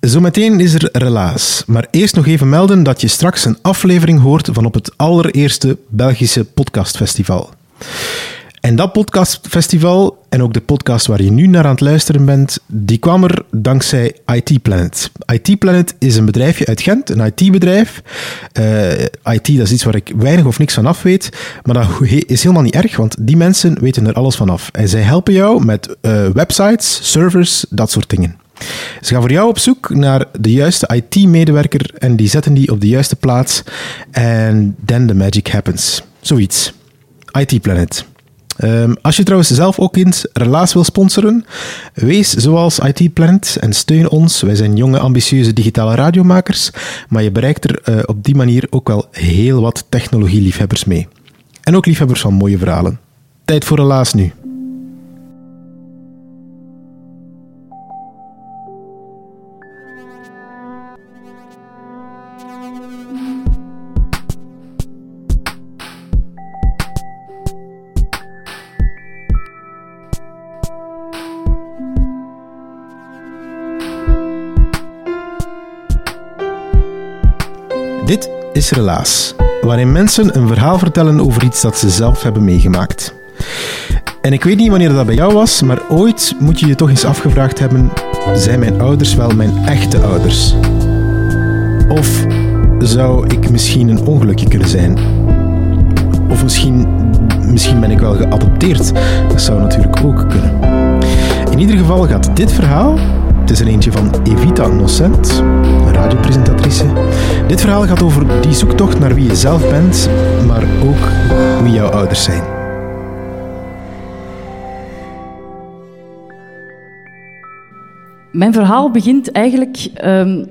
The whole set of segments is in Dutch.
Zometeen is er relaas. Maar eerst nog even melden dat je straks een aflevering hoort van op het allereerste Belgische podcastfestival. En dat podcastfestival, en ook de podcast waar je nu naar aan het luisteren bent, die kwam er dankzij IT Planet. IT Planet is een bedrijfje uit Gent, een IT-bedrijf. Uh, IT, dat is iets waar ik weinig of niks van af weet, maar dat is helemaal niet erg, want die mensen weten er alles van af. En zij helpen jou met uh, websites, servers, dat soort dingen. Ze gaan voor jou op zoek naar de juiste IT-medewerker en die zetten die op de juiste plaats. En then the magic happens. Zoiets. IT Planet. Um, als je trouwens zelf ook eens Relaas wil sponsoren, wees zoals IT Planet en steun ons. Wij zijn jonge, ambitieuze digitale radiomakers, maar je bereikt er uh, op die manier ook wel heel wat technologieliefhebbers mee. En ook liefhebbers van mooie verhalen. Tijd voor Relaas nu. Relaas, waarin mensen een verhaal vertellen over iets dat ze zelf hebben meegemaakt. En ik weet niet wanneer dat bij jou was, maar ooit moet je je toch eens afgevraagd hebben: zijn mijn ouders wel mijn echte ouders? Of zou ik misschien een ongelukje kunnen zijn? Of misschien, misschien ben ik wel geadopteerd. Dat zou natuurlijk ook kunnen. In ieder geval gaat dit verhaal het is er eentje van Evita Nocent, een radiopresentatrice. Dit verhaal gaat over die zoektocht naar wie je zelf bent, maar ook wie jouw ouders zijn. Mijn verhaal begint eigenlijk um,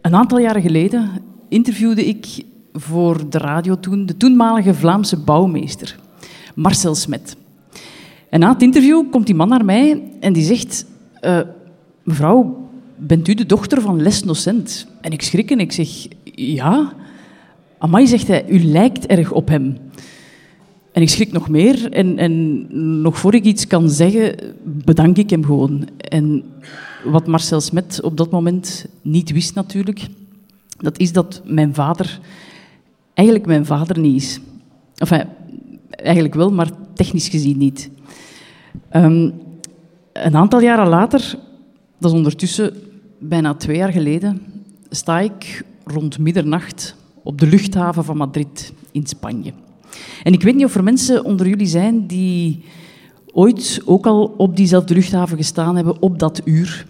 een aantal jaren geleden. Interviewde ik voor de radio toen de toenmalige Vlaamse bouwmeester, Marcel Smet. En na het interview komt die man naar mij en die zegt... Uh, mevrouw, bent u de dochter van lesdocent? En ik schrik en ik zeg, ja. Amai, zegt hij, u lijkt erg op hem. En ik schrik nog meer en, en nog voor ik iets kan zeggen, bedank ik hem gewoon. En wat Marcel Smet op dat moment niet wist natuurlijk, dat is dat mijn vader eigenlijk mijn vader niet is. Enfin, eigenlijk wel, maar technisch gezien niet. Um, een aantal jaren later dat is ondertussen bijna twee jaar geleden. Sta ik rond middernacht op de luchthaven van Madrid in Spanje. En ik weet niet of er mensen onder jullie zijn die ooit ook al op diezelfde luchthaven gestaan hebben op dat uur.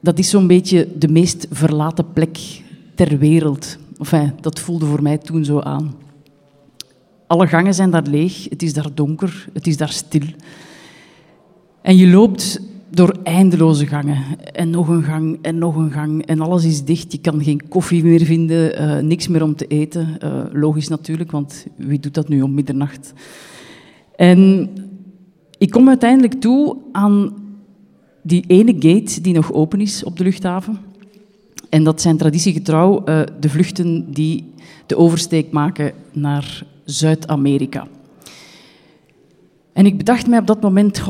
Dat is zo'n beetje de meest verlaten plek ter wereld. Enfin, dat voelde voor mij toen zo aan. Alle gangen zijn daar leeg, het is daar donker, het is daar stil. En je loopt door eindeloze gangen. En nog een gang en nog een gang. En alles is dicht. Je kan geen koffie meer vinden, uh, niks meer om te eten. Uh, logisch natuurlijk, want wie doet dat nu om middernacht? En ik kom uiteindelijk toe aan die ene gate die nog open is op de luchthaven. En dat zijn traditiegetrouw uh, de vluchten die de oversteek maken naar Zuid-Amerika. En ik bedacht mij op dat moment,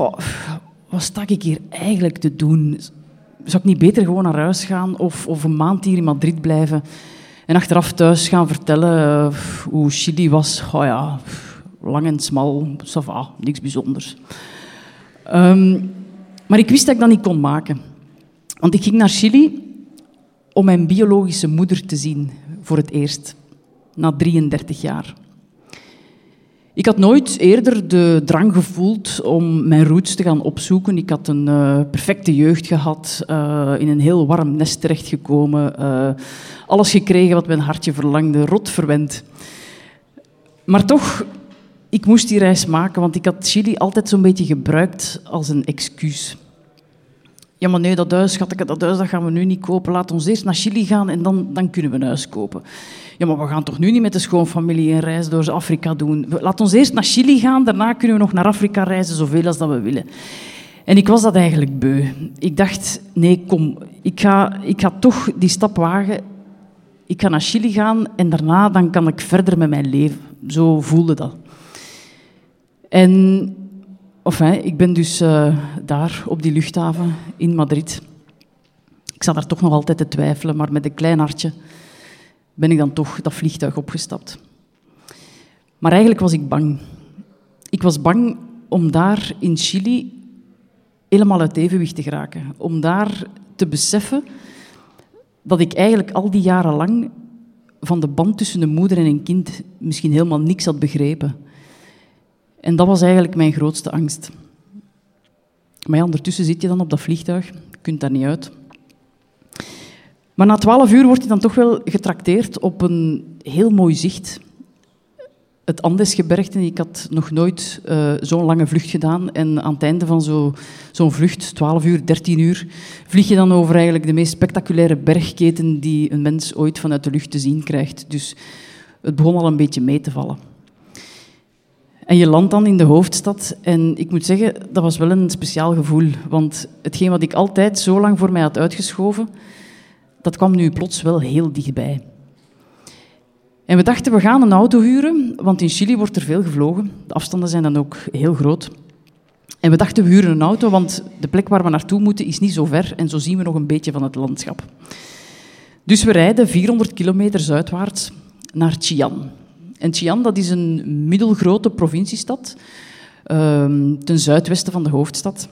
wat sta ik hier eigenlijk te doen? Zou ik niet beter gewoon naar huis gaan of, of een maand hier in Madrid blijven en achteraf thuis gaan vertellen uh, hoe Chili was? Oh ja, lang en smal, ça va, niks bijzonders. Um, maar ik wist dat ik dat niet kon maken. Want ik ging naar Chili om mijn biologische moeder te zien voor het eerst, na 33 jaar. Ik had nooit eerder de drang gevoeld om mijn roots te gaan opzoeken. Ik had een uh, perfecte jeugd gehad, uh, in een heel warm nest terechtgekomen, uh, alles gekregen wat mijn hartje verlangde, rot verwend. Maar toch, ik moest die reis maken, want ik had Chili altijd zo'n beetje gebruikt als een excuus. Ja, maar nee, dat huis, schat ik, dat huis dat gaan we nu niet kopen. Laat ons eerst naar Chili gaan en dan, dan kunnen we een huis kopen. Ja, maar we gaan toch nu niet met de schoonfamilie een reis door Afrika doen. Laat ons eerst naar Chili gaan, daarna kunnen we nog naar Afrika reizen, zoveel als dat we willen. En ik was dat eigenlijk beu. Ik dacht, nee, kom, ik ga, ik ga toch die stap wagen. Ik ga naar Chili gaan en daarna dan kan ik verder met mijn leven. Zo voelde dat. En enfin, ik ben dus uh, daar op die luchthaven in Madrid. Ik zat daar toch nog altijd te twijfelen, maar met een klein hartje ben ik dan toch dat vliegtuig opgestapt. Maar eigenlijk was ik bang. Ik was bang om daar in Chili helemaal uit evenwicht te geraken. Om daar te beseffen dat ik eigenlijk al die jaren lang van de band tussen een moeder en een kind misschien helemaal niks had begrepen. En dat was eigenlijk mijn grootste angst. Maar ja, ondertussen zit je dan op dat vliegtuig, je kunt daar niet uit. Maar na twaalf uur word je dan toch wel getrakteerd op een heel mooi zicht het Andesgebergte. Ik had nog nooit uh, zo'n lange vlucht gedaan. En aan het einde van zo'n zo vlucht, 12 uur, 13 uur, vlieg je dan over eigenlijk de meest spectaculaire bergketen die een mens ooit vanuit de lucht te zien krijgt. Dus het begon al een beetje mee te vallen. En je landt dan in de hoofdstad. En ik moet zeggen, dat was wel een speciaal gevoel. Want hetgeen wat ik altijd zo lang voor mij had uitgeschoven, dat kwam nu plots wel heel dichtbij. En we dachten, we gaan een auto huren, want in Chili wordt er veel gevlogen. De afstanden zijn dan ook heel groot. En we dachten, we huren een auto, want de plek waar we naartoe moeten is niet zo ver en zo zien we nog een beetje van het landschap. Dus we rijden 400 kilometer zuidwaarts naar Chian. En Chian dat is een middelgrote provinciestad um, ten zuidwesten van de hoofdstad.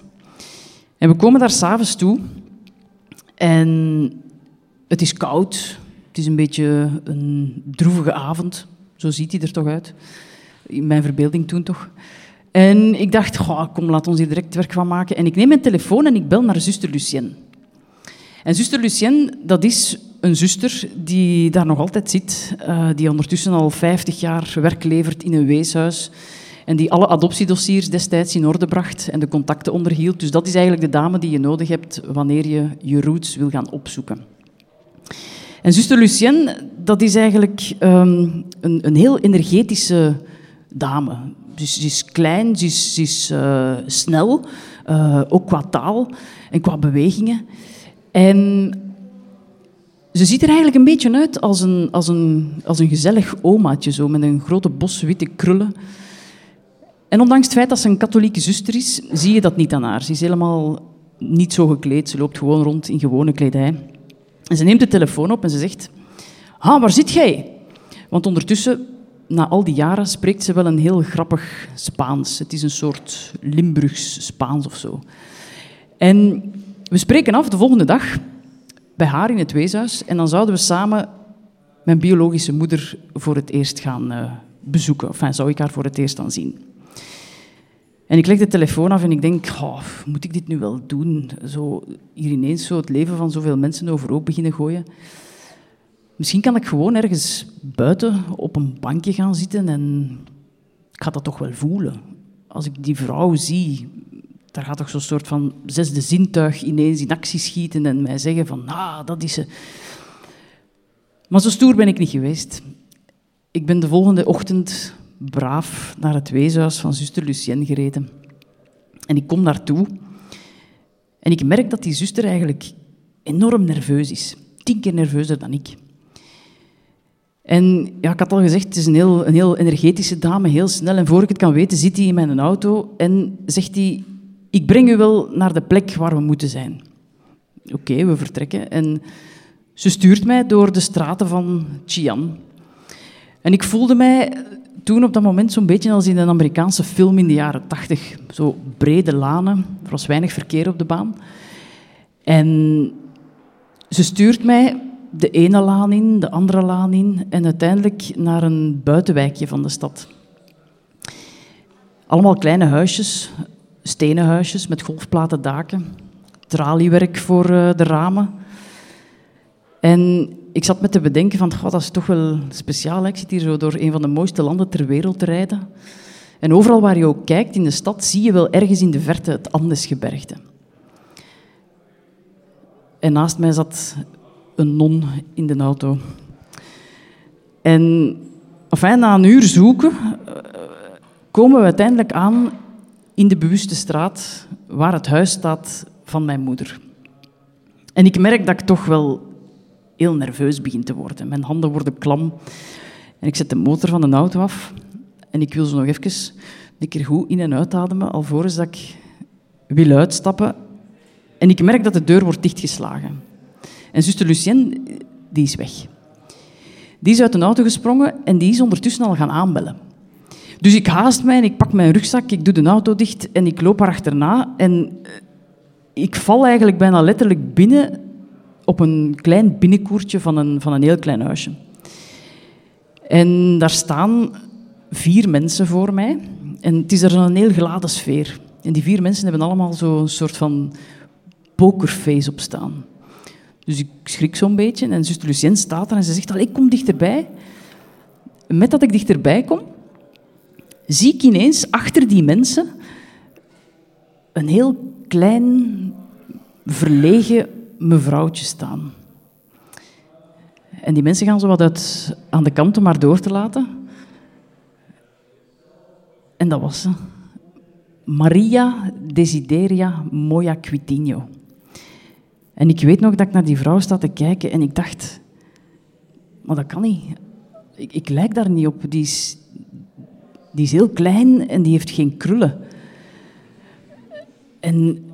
En we komen daar s'avonds toe en het is koud, het is een beetje een droevige avond. Zo ziet hij er toch uit. In mijn verbeelding toen toch. En ik dacht, goh, kom, laat ons hier direct werk van maken. En ik neem mijn telefoon en ik bel naar zuster Lucienne. En zuster Lucienne, dat is een zuster die daar nog altijd zit, uh, die ondertussen al 50 jaar werk levert in een weeshuis en die alle adoptiedossiers destijds in orde bracht en de contacten onderhield. Dus dat is eigenlijk de dame die je nodig hebt wanneer je je roots wil gaan opzoeken. En zuster Lucienne, dat is eigenlijk um, een, een, heel energetische dame. Dus ze is klein, ze is, is uh, snel, uh, ook qua taal en qua bewegingen. En ze ziet er eigenlijk een beetje uit als een, als een, als een gezellig omaatje, zo, met een grote bos witte krullen. En ondanks het feit dat ze een katholieke zuster is, zie je dat niet aan haar. Ze is helemaal niet zo gekleed, ze loopt gewoon rond in gewone kledij. En ze neemt de telefoon op en ze zegt... Ah, waar zit jij? Want ondertussen, na al die jaren, spreekt ze wel een heel grappig Spaans. Het is een soort Limburgs Spaans of zo. En we spreken af de volgende dag bij haar in het weeshuis. En dan zouden we samen mijn biologische moeder voor het eerst gaan uh, bezoeken. Enfin, zou ik haar voor het eerst dan zien. En ik leg de telefoon af en ik denk, oh, moet ik dit nu wel doen? Zo, hier ineens zo het leven van zoveel mensen overhoop beginnen gooien. Misschien kan ik gewoon ergens buiten op een bankje gaan zitten en ik ga dat toch wel voelen. Als ik die vrouw zie, daar gaat toch zo'n soort van zesde zintuig ineens in actie schieten en mij zeggen van, ah, dat is ze. Maar zo stoer ben ik niet geweest. Ik ben de volgende ochtend braaf naar het weeshuis van zuster Lucienne gereden. En ik kom daartoe en ik merk dat die zuster eigenlijk enorm nerveus is. Tien keer nerveuzer dan ik. En ja, ik had al gezegd, het is een heel, een heel energetische dame, heel snel. En voor ik het kan weten, zit hij in mijn auto en zegt hij... Ik breng u wel naar de plek waar we moeten zijn. Oké, we vertrekken. En ze stuurt mij door de straten van Chian. En ik voelde mij toen op dat moment zo'n beetje als in een Amerikaanse film in de jaren tachtig. Zo brede lanen, er was weinig verkeer op de baan. En ze stuurt mij de ene laan in, de andere laan in en uiteindelijk naar een buitenwijkje van de stad. Allemaal kleine huisjes, stenen huisjes met golfplaten daken, traliewerk voor eh, de ramen. En ik zat met te bedenken van, god, dat is toch wel speciaal. Ik zit hier zo door een van de mooiste landen ter wereld te rijden. En overal waar je ook kijkt in de stad, zie je wel ergens in de verte het Andesgebergte. En naast mij zat een non in de auto. En na een uur zoeken eh, komen we uiteindelijk aan in de bewuste straat waar het huis staat van mijn moeder. En ik merk dat ik toch wel heel nerveus begin te worden. Mijn handen worden klam. En ik zet de motor van de auto af. En ik wil zo nog even een keer goed in- en uitademen, alvorens dat ik wil uitstappen. En ik merk dat de deur wordt dichtgeslagen. En zuster Lucienne, die is weg. Die is uit een auto gesprongen en die is ondertussen al gaan aanbellen. Dus ik haast mij en ik pak mijn rugzak, ik doe de auto dicht en ik loop haar achterna. En eh, ik val eigenlijk bijna letterlijk binnen op een klein binnenkoertje van een, van een heel klein huisje. En daar staan vier mensen voor mij. En het is er een heel geladen sfeer. En die vier mensen hebben allemaal zo'n soort van pokerface op staan. Dus ik schrik zo'n beetje en zuster Lucienne staat er en ze zegt, ik kom dichterbij. Met dat ik dichterbij kom, zie ik ineens achter die mensen een heel klein, verlegen mevrouwtje staan. En die mensen gaan zo wat uit aan de kant om door te laten. En dat was ze. Maria Desideria Moya Quitinho. En ik weet nog dat ik naar die vrouw sta te kijken en ik dacht, maar dat kan niet. Ik, ik lijk daar niet op. Die die is heel klein en die heeft geen krullen. En,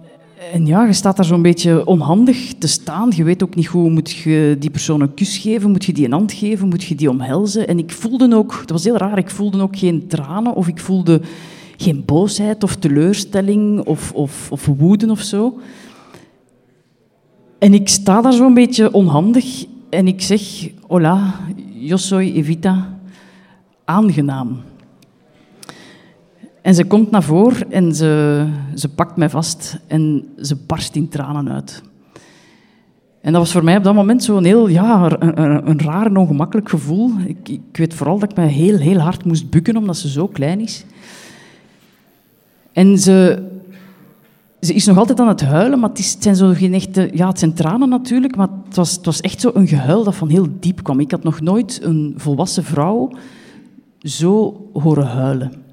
en ja, je staat daar zo'n beetje onhandig te staan. Je weet ook niet hoe moet je die persoon een kus geven, moet je die een hand geven, moet je die omhelzen. En ik voelde ook, dat was heel raar, ik voelde ook geen tranen of ik voelde geen boosheid of teleurstelling of, of, of woede of zo. En ik sta daar zo'n beetje onhandig en ik zeg, hola, yo soy Evita, aangenaam. En ze komt naar voren en ze, ze pakt mij vast en ze barst in tranen uit. En dat was voor mij op dat moment zo'n heel ja, een, een, een raar en ongemakkelijk gevoel. Ik, ik weet vooral dat ik mij heel, heel hard moest bukken omdat ze zo klein is. En ze, ze is nog altijd aan het huilen, maar het, is, het zijn zo geen echte... Ja, het zijn tranen natuurlijk, maar het was, het was echt zo een gehuil dat van heel diep kwam. Ik had nog nooit een volwassen vrouw zo horen huilen.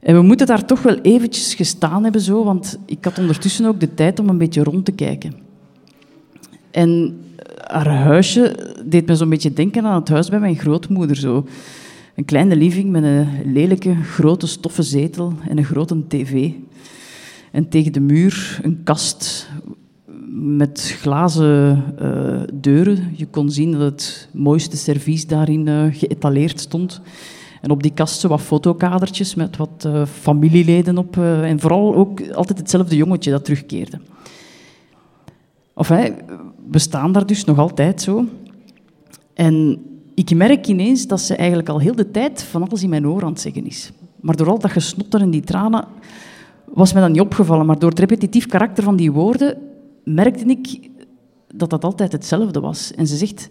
En we moeten daar toch wel eventjes gestaan hebben, zo, want ik had ondertussen ook de tijd om een beetje rond te kijken. En haar huisje deed me zo'n beetje denken aan het huis bij mijn grootmoeder. Zo. Een kleine living met een lelijke, grote stoffen zetel en een grote tv. En tegen de muur een kast met glazen uh, deuren. Je kon zien dat het mooiste servies daarin uh, geëtaleerd stond. En op die kast wat fotokadertjes met wat uh, familieleden op. en vooral ook altijd hetzelfde jongetje dat terugkeerde. Enfin, we staan daar dus nog altijd zo. En ik merk ineens dat ze eigenlijk al heel de tijd van alles in mijn oor aan het zeggen is. Maar door al dat gesnotter en die tranen was mij dat niet opgevallen. Maar door het repetitief karakter van die woorden merkte ik dat dat altijd hetzelfde was. En ze zegt,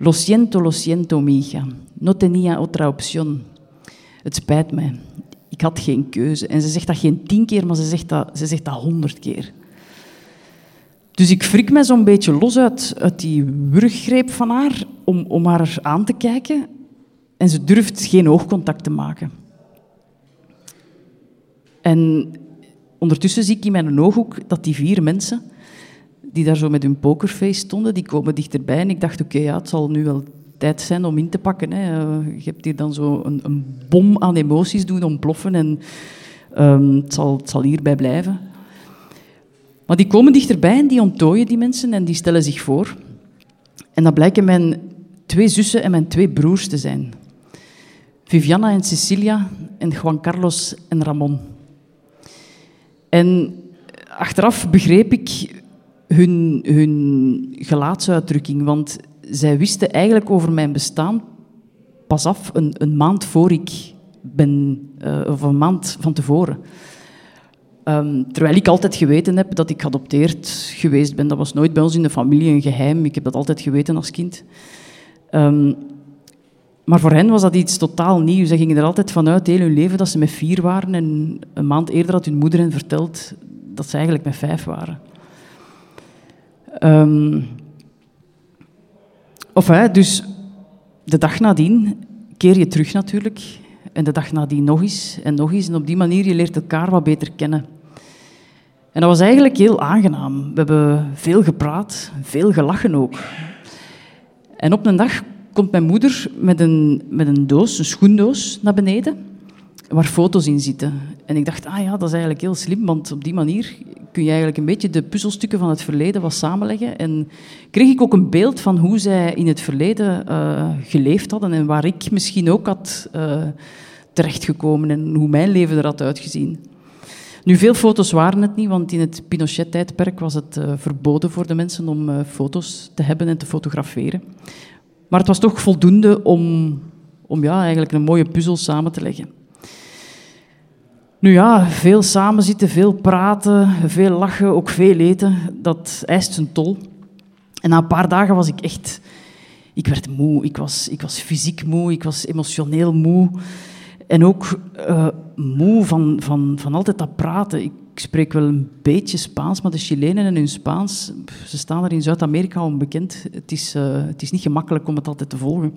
lo siento, lo siento, mija. No tenía otra opción. Het spijt mij. Ik had geen keuze. En ze zegt dat geen tien keer, maar ze zegt dat, ze zegt dat honderd keer. Dus ik frik mij zo'n beetje los uit, uit die wurggreep van haar om, om haar aan te kijken. En ze durft geen oogcontact te maken. En ondertussen zie ik in mijn ooghoek dat die vier mensen die daar zo met hun pokerface stonden, die komen dichterbij. En ik dacht, oké, ja, het zal nu wel tijd zijn om in te pakken. Hè. Je hebt hier dan zo een, een bom aan emoties doen ontploffen en um, het, zal, zal hierbij blijven. Maar die komen dichterbij en die onttooien die mensen en die stellen zich voor. En dat blijken mijn twee zussen en mijn twee broers te zijn. Viviana en Cecilia en Juan Carlos en Ramon. En achteraf begreep ik hun, hun gelaatsuitdrukking, want zij wisten eigenlijk over mijn bestaan pas af een, een maand voor ik ben, uh, of een maand van tevoren. Um, terwijl ik altijd geweten heb dat ik geadopteerd geweest ben. Dat was nooit bij ons in de familie een geheim. Ik heb dat altijd geweten als kind. Um, maar voor hen was dat iets totaal nieuws. Ze gingen er altijd vanuit, heel hun leven, dat ze met vier waren. En een maand eerder had hun moeder hen verteld dat ze eigenlijk met vijf waren. Um, of hè, dus de dag nadien keer je terug natuurlijk. En de dag nadien nog eens en nog eens. En op die manier je leert elkaar wat beter kennen. En dat was eigenlijk heel aangenaam. We hebben veel gepraat, veel gelachen ook. En op een dag komt mijn moeder met een, met een doos, een schoendoos, naar beneden, waar foto's in zitten. En ik dacht, ah ja, dat is eigenlijk heel slim, want op die manier kun je eigenlijk een beetje de puzzelstukken van het verleden wat samenleggen. En kreeg ik ook een beeld van hoe zij in het verleden uh, geleefd hadden en waar ik misschien ook had uh, terechtgekomen en hoe mijn leven er had uitgezien. Nu, veel foto's waren het niet, want in het Pinochet-tijdperk was het uh, verboden voor de mensen om foto's te hebben en te fotograferen. Maar het was toch voldoende om, om ja, eigenlijk een mooie puzzel samen te leggen. Nu ja, veel samenzitten, veel praten, veel lachen, ook veel eten, dat eist zijn tol. En na een paar dagen was ik echt... Ik werd moe, ik was, ik was fysiek moe, ik was emotioneel moe. En ook uh, moe van, van, van altijd dat praten. Ik spreek wel een beetje Spaans, maar de Chilenen en hun Spaans, ze staan er in Zuid-Amerika onbekend. Het is, uh, het is niet gemakkelijk om het altijd te volgen.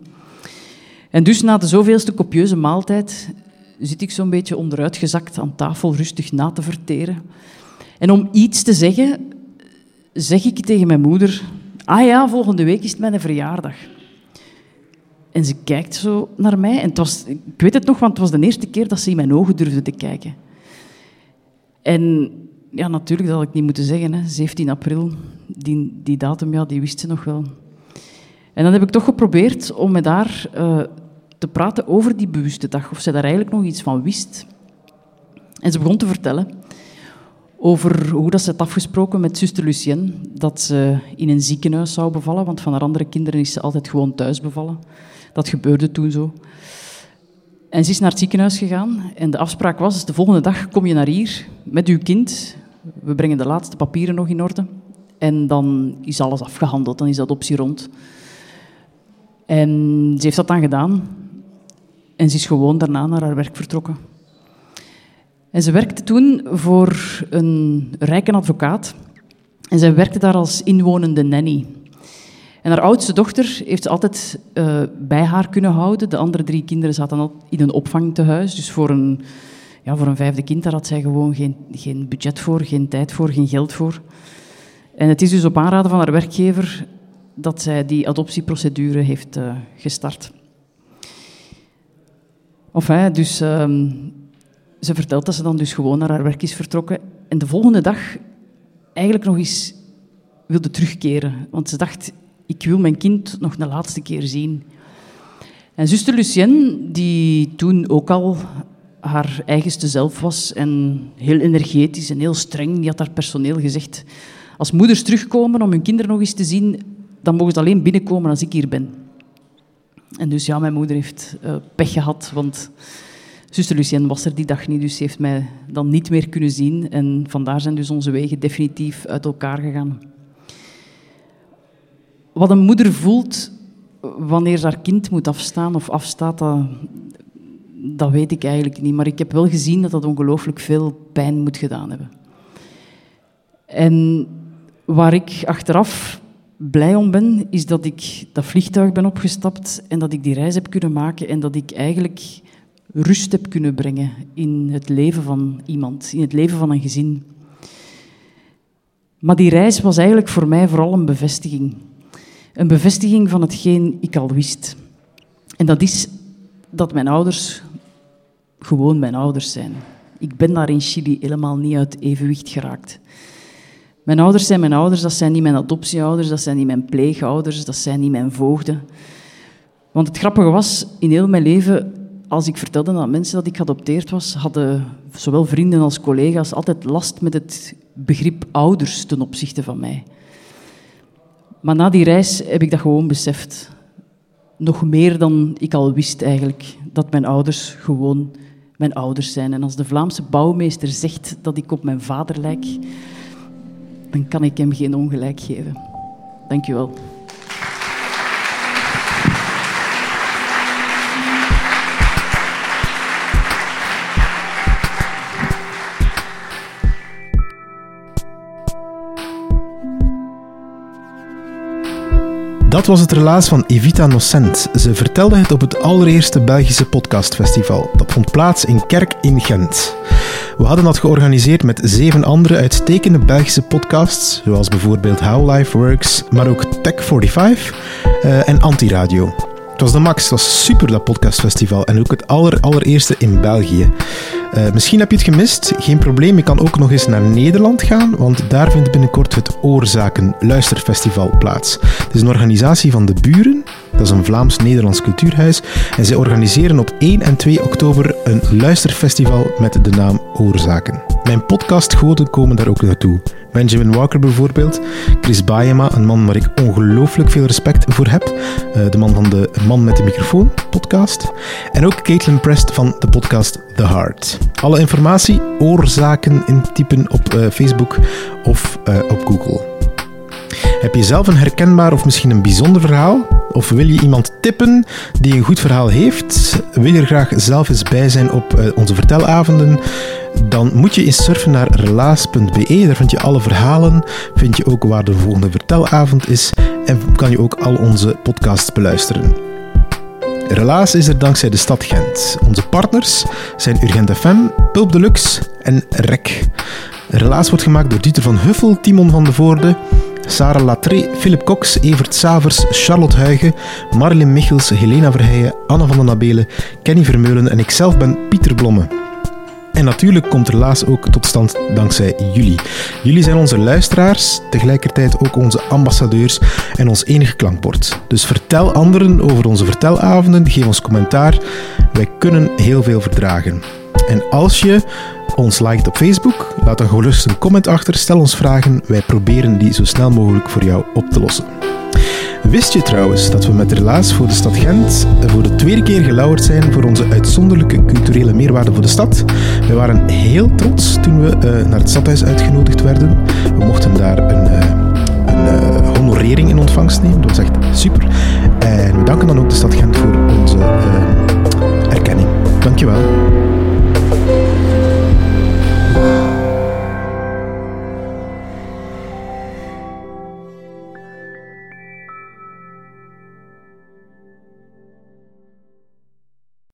En dus na de zoveelste copieuze maaltijd zit ik zo'n beetje onderuitgezakt aan tafel, rustig na te verteren. En om iets te zeggen, zeg ik tegen mijn moeder... Ah ja, volgende week is het mijn verjaardag. En ze kijkt zo naar mij. En het was, ik weet het nog, want het was de eerste keer dat ze in mijn ogen durfde te kijken. En ja, natuurlijk, dat had ik niet moeten zeggen. Hè. 17 april, die, die datum, ja, die wist ze nog wel. En dan heb ik toch geprobeerd om met haar uh, te praten over die bewuste dag. Of zij daar eigenlijk nog iets van wist. En ze begon te vertellen over hoe dat ze had afgesproken met zuster Lucienne. Dat ze in een ziekenhuis zou bevallen, want van haar andere kinderen is ze altijd gewoon thuis bevallen. Dat gebeurde toen zo. En ze is naar het ziekenhuis gegaan en de afspraak was, de volgende dag kom je naar hier met uw kind. We brengen de laatste papieren nog in orde. En dan is alles afgehandeld, dan is de adoptie rond. En ze heeft dat dan gedaan. En ze is gewoon daarna naar haar werk vertrokken. En ze werkte toen voor een rijke advocaat. En zij werkte daar als inwonende nanny. En haar oudste dochter heeft ze altijd uh, bij haar kunnen houden. De andere drie kinderen zaten al in een opvangtehuis. Dus voor een, ja, voor een vijfde kind daar had zij gewoon geen, geen budget voor, geen tijd voor, geen geld voor. En het is dus op aanraden van haar werkgever dat zij die adoptieprocedure heeft uh, gestart. Enfin, dus uh, ze vertelt dat ze dan dus gewoon naar haar werk is vertrokken. En de volgende dag eigenlijk nog eens wilde terugkeren. Want ze dacht, ik wil mijn kind nog een laatste keer zien. En zuster Lucienne, die toen ook al haar eigenste zelf was en heel energetisch en heel streng, die had haar personeel gezegd, als moeders terugkomen om hun kinderen nog eens te zien, dan mogen ze alleen binnenkomen als ik hier ben. En dus ja, mijn moeder heeft uh, pech gehad, want zuster Lucienne was er die dag niet, dus ze heeft mij dan niet meer kunnen zien. En vandaar zijn dus onze wegen definitief uit elkaar gegaan. Wat een moeder voelt wanneer haar kind moet afstaan of afstaat, dat, dat weet ik eigenlijk niet. Maar ik heb wel gezien dat dat ongelooflijk veel pijn moet gedaan hebben. En waar ik achteraf blij om ben, is dat ik dat vliegtuig ben opgestapt en dat ik die reis heb kunnen maken en dat ik eigenlijk rust heb kunnen brengen in het leven van iemand, in het leven van een gezin. Maar die reis was eigenlijk voor mij vooral een bevestiging. Een bevestiging van hetgeen ik al wist. En dat is dat mijn ouders gewoon mijn ouders zijn. Ik ben daar in Chili helemaal niet uit evenwicht geraakt. Mijn ouders zijn mijn ouders, dat zijn niet mijn adoptieouders, dat zijn niet mijn pleegouders, dat zijn niet mijn voogden. Want het grappige was, in heel mijn leven, als ik vertelde aan mensen dat ik geadopteerd was, hadden zowel vrienden als collega's altijd last met het begrip ouders ten opzichte van mij. Maar na die reis heb ik dat gewoon beseft. Nog meer dan ik al wist eigenlijk. Dat mijn ouders gewoon mijn ouders zijn. En als de Vlaamse bouwmeester zegt dat ik op mijn vader lijk, dan kan ik hem geen ongelijk geven. Dank je wel. Dat was het relaas van Evita Nocent. Ze vertelde het op het allereerste Belgische podcastfestival. Dat vond plaats in Kerk in Gent. We hadden dat georganiseerd met zeven andere uitstekende Belgische podcasts, zoals bijvoorbeeld How Life Works, maar ook Tech45 uh, en Antiradio. Het was de max, het was super dat podcastfestival en ook het aller, allereerste in België. Uh, misschien heb je het gemist, geen probleem, je kan ook nog eens naar Nederland gaan, want daar vindt binnenkort het Oorzaken Luisterfestival plaats. Het is een organisatie van de Buren, dat is een Vlaams-Nederlands cultuurhuis, en zij organiseren op 1 en 2 oktober een luisterfestival met de naam Oorzaken. Mijn podcastgoden komen daar ook naartoe. Benjamin Walker bijvoorbeeld, Chris Baeyema, een man waar ik ongelooflijk veel respect voor heb, uh, de man van de Man met de microfoon podcast, en ook Caitlin Prest van de podcast The Heart. Alle informatie, oorzaken intypen op uh, Facebook of uh, op Google. Heb je zelf een herkenbaar of misschien een bijzonder verhaal? Of wil je iemand tippen die een goed verhaal heeft? Wil je er graag zelf eens bij zijn op uh, onze vertelavonden? Dan moet je eens surfen naar relaas.be. Daar vind je alle verhalen. Vind je ook waar de volgende vertelavond is. En kan je ook al onze podcasts beluisteren. Relaas is er dankzij de stad Gent. Onze partners zijn Urgent FM, Pulp Deluxe en REC. Relaas wordt gemaakt door Dieter van Huffel, Timon van de Voorde, Sarah Latré, Philip Cox, Evert Savers, Charlotte Huigen, Marilyn Michels, Helena Verheijen, Anne van den Nabelen, Kenny Vermeulen en ikzelf ben Pieter Blomme. En natuurlijk komt Relaas ook tot stand dankzij jullie. Jullie zijn onze luisteraars, tegelijkertijd ook onze ambassadeurs en ons enige klankbord. Dus vertel anderen over onze vertelavonden, geef ons commentaar. Wij kunnen heel veel verdragen. En als je ons liked op Facebook, laat dan gerust een comment achter, stel ons vragen, wij proberen die zo snel mogelijk voor jou op te lossen. Wist je trouwens dat we met Relaas voor de stad Gent voor de tweede keer gelauwerd zijn voor onze uitzonderlijke culturele meerwaarde voor de stad? We waren heel trots toen we eh, naar het stadhuis uitgenodigd werden. We mochten daar een, eh, een eh, honorering in ontvangst nemen. Dat was echt super. En we danken dan ook de stad Gent voor onze erkenning. Dankjewel.